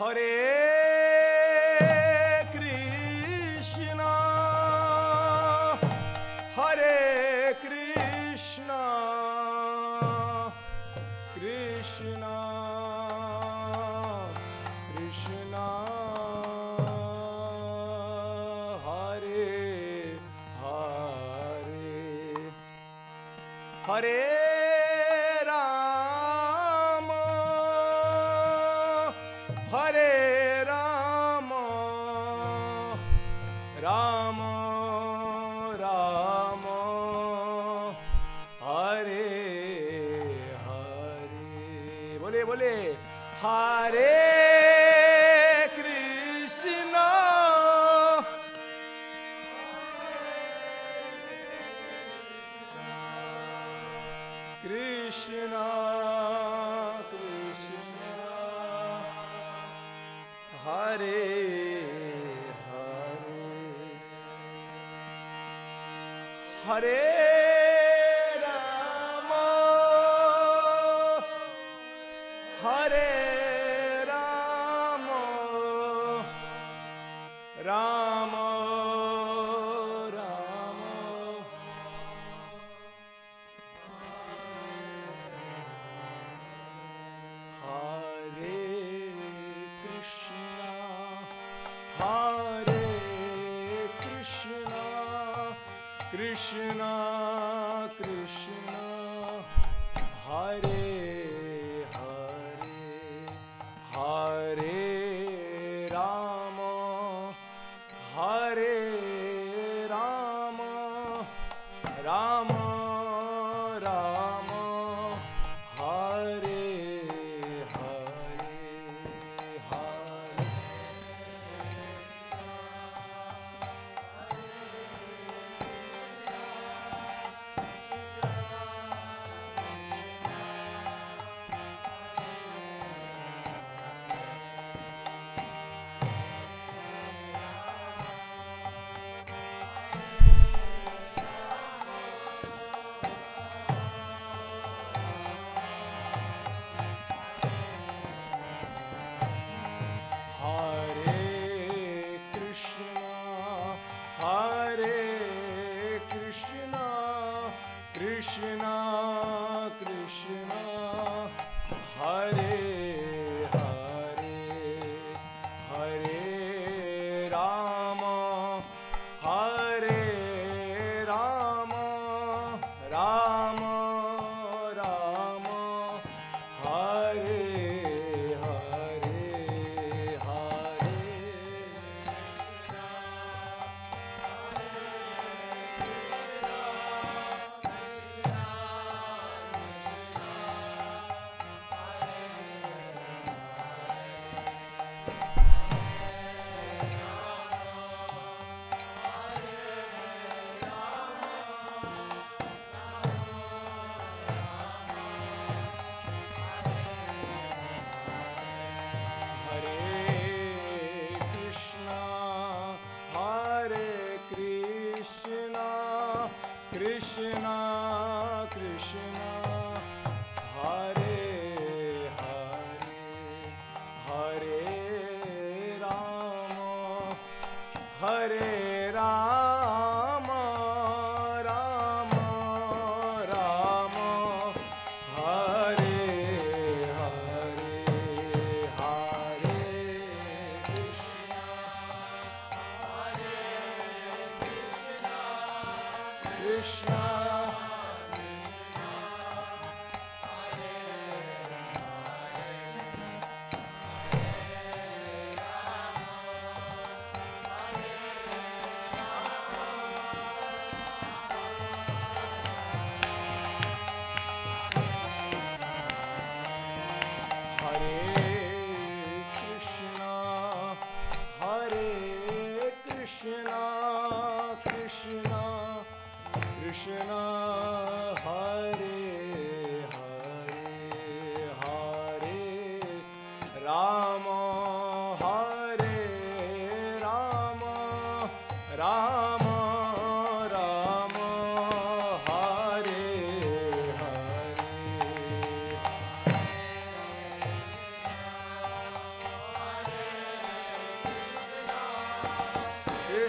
হরে বলে বলে হারে कृष्णा कृष्णा हरे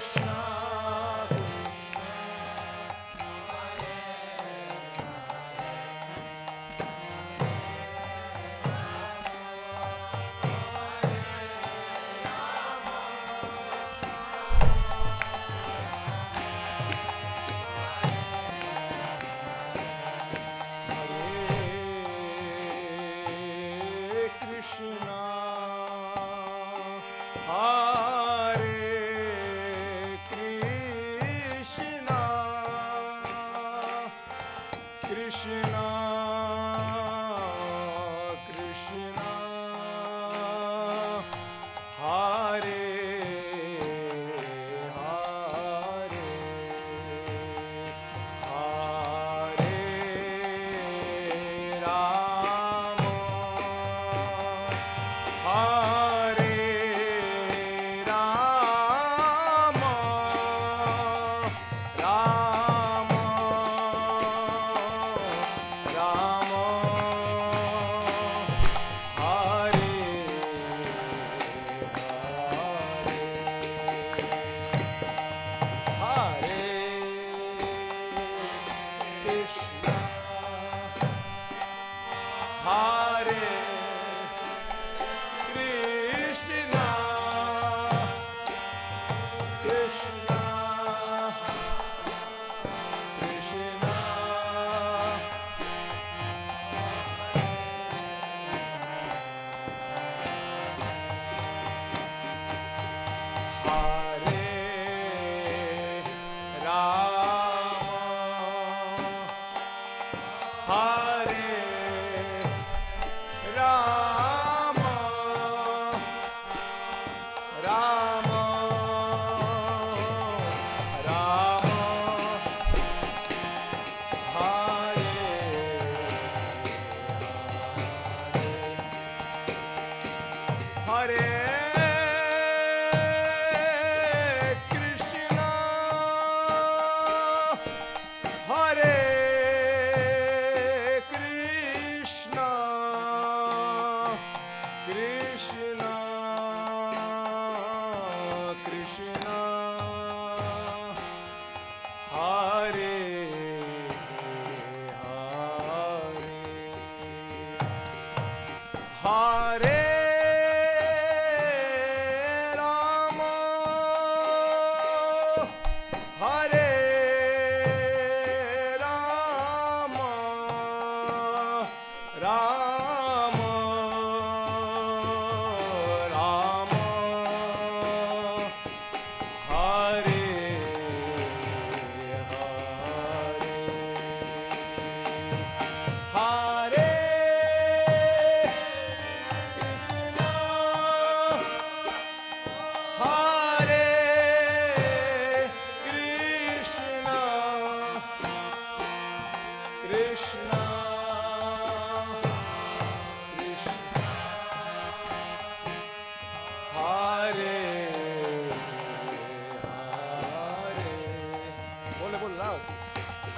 Krishna,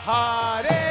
Hare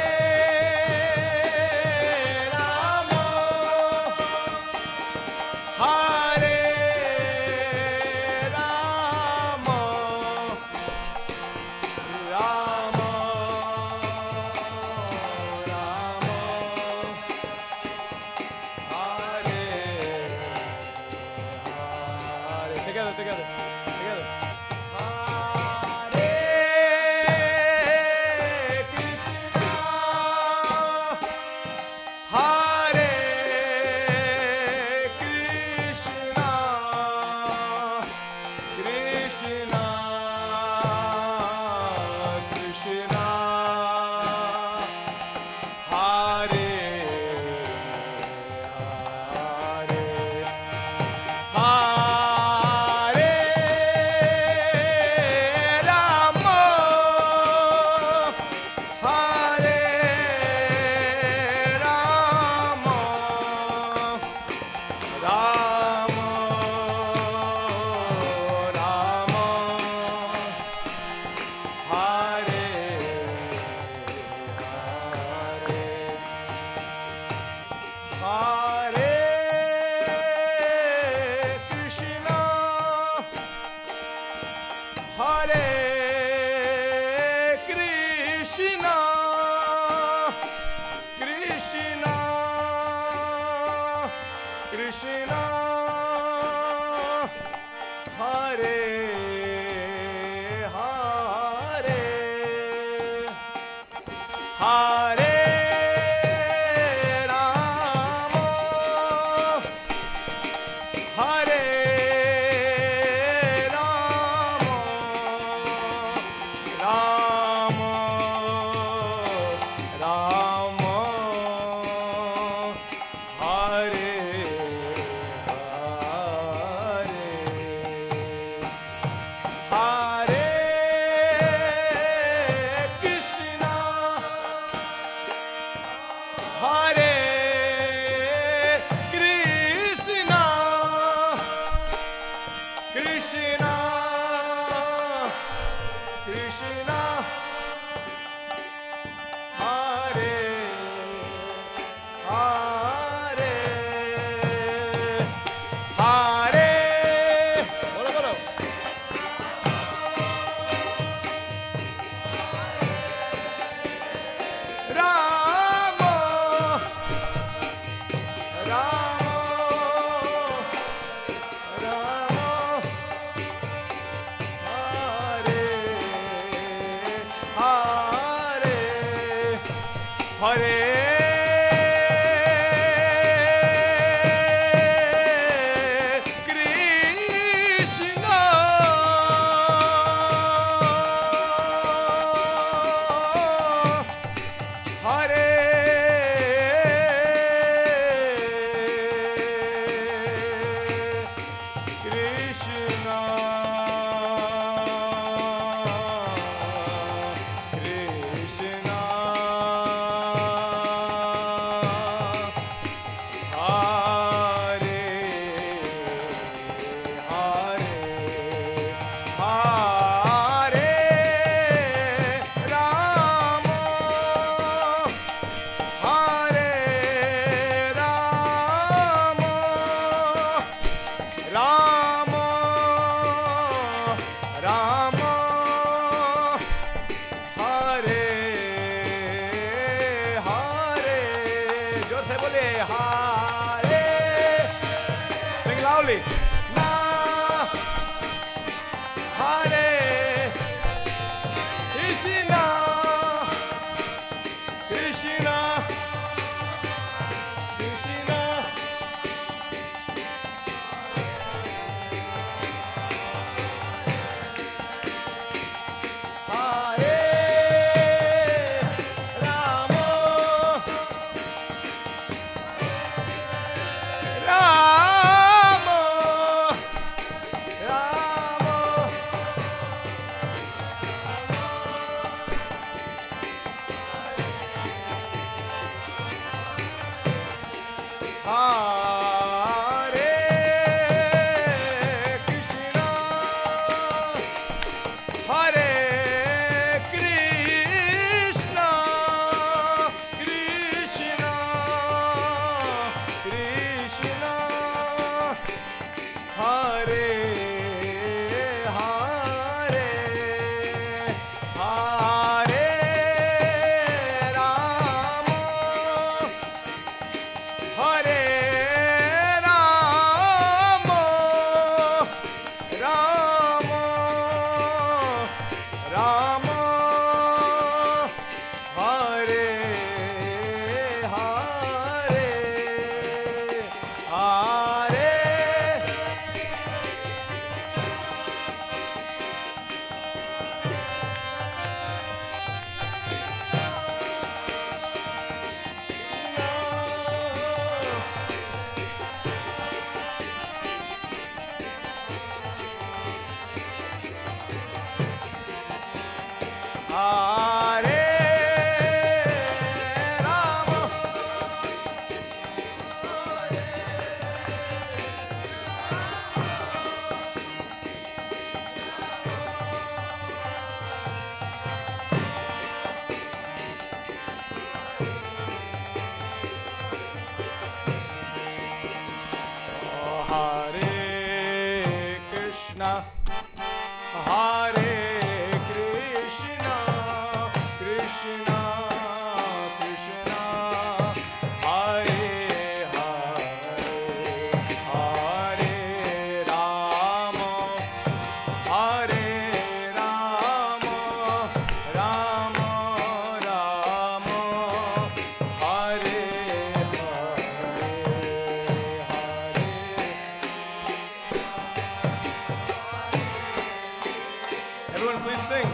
Everyone, please sing.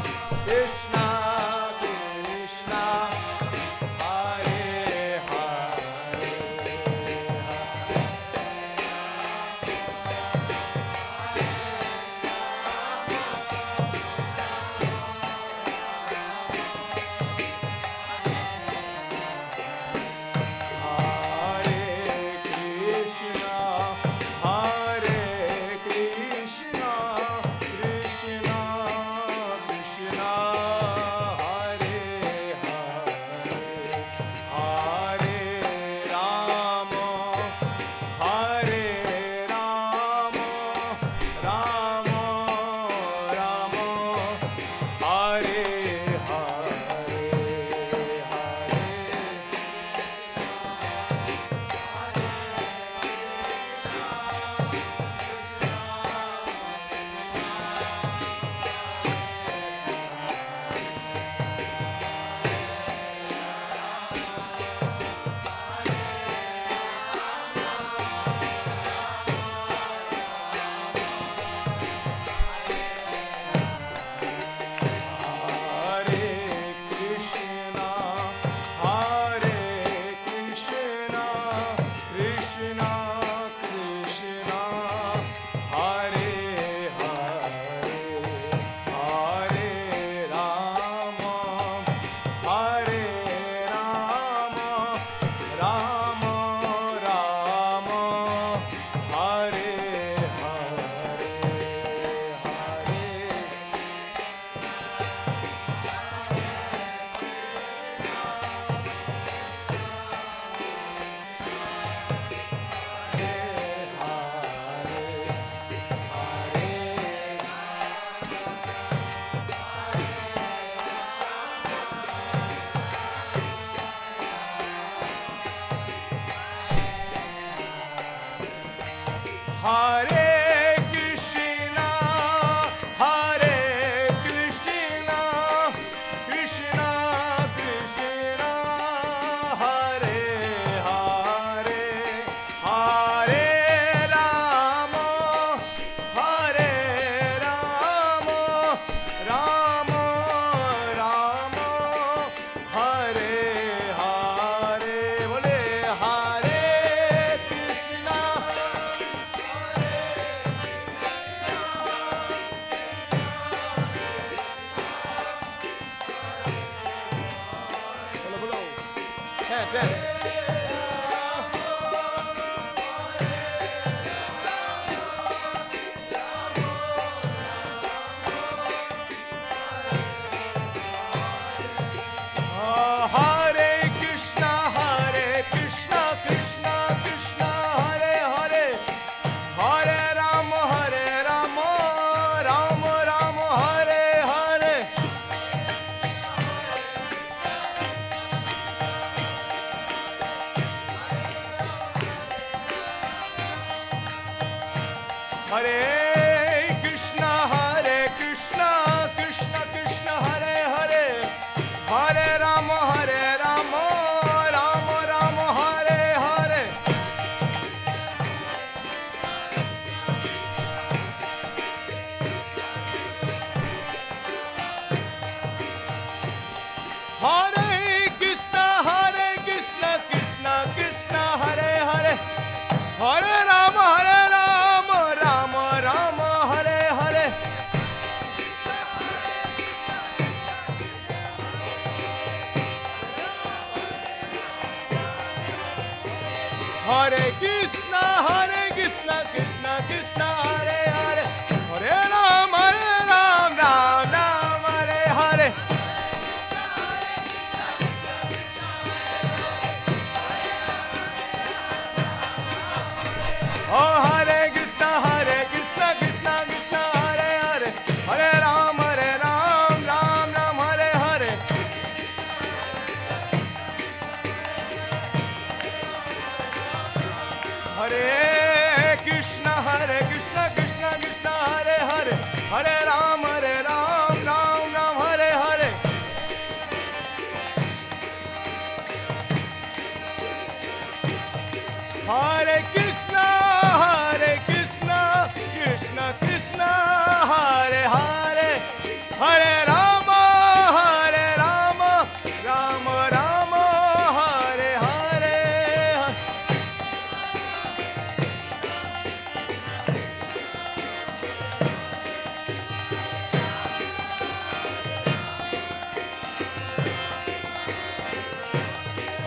Krishna,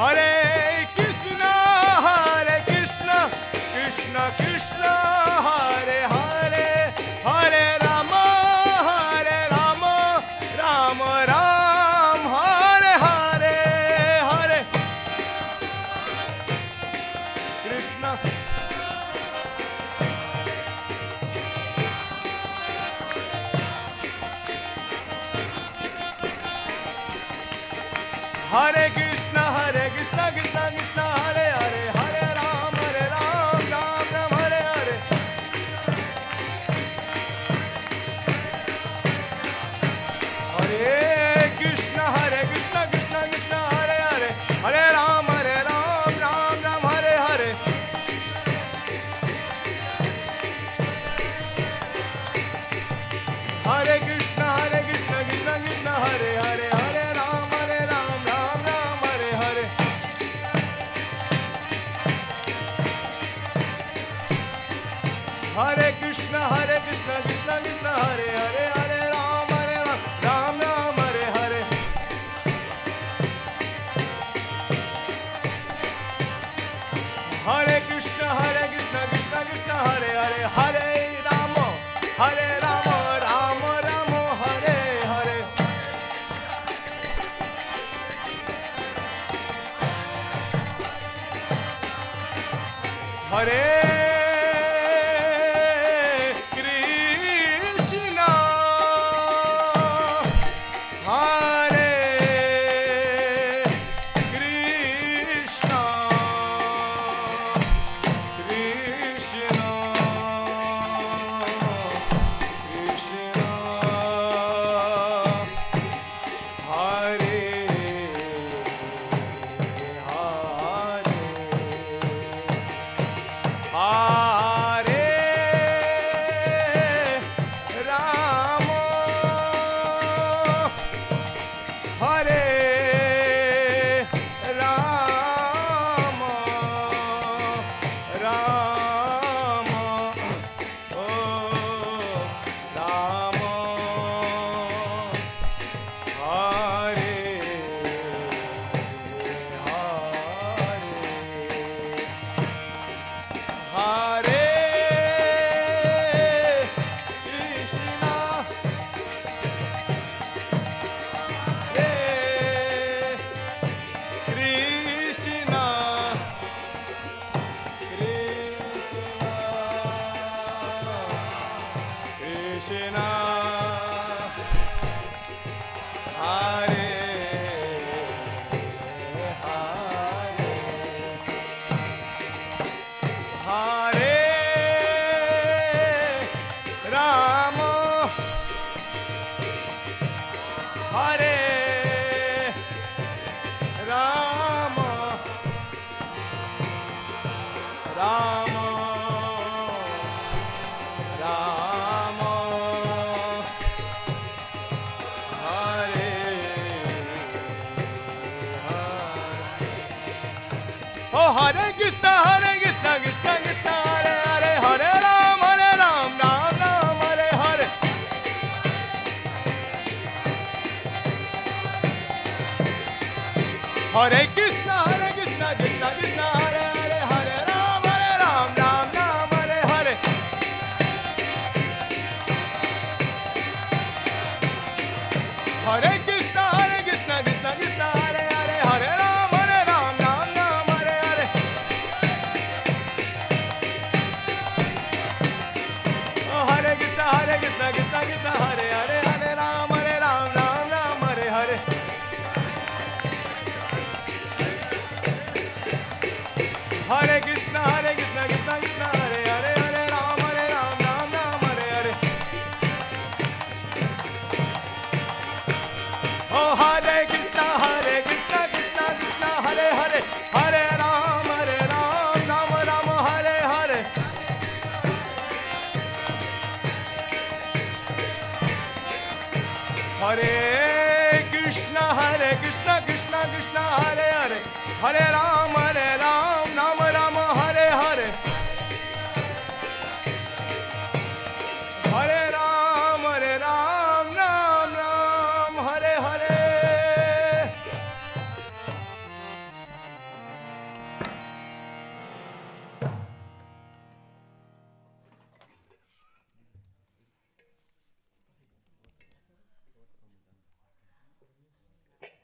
Hare Oh, hot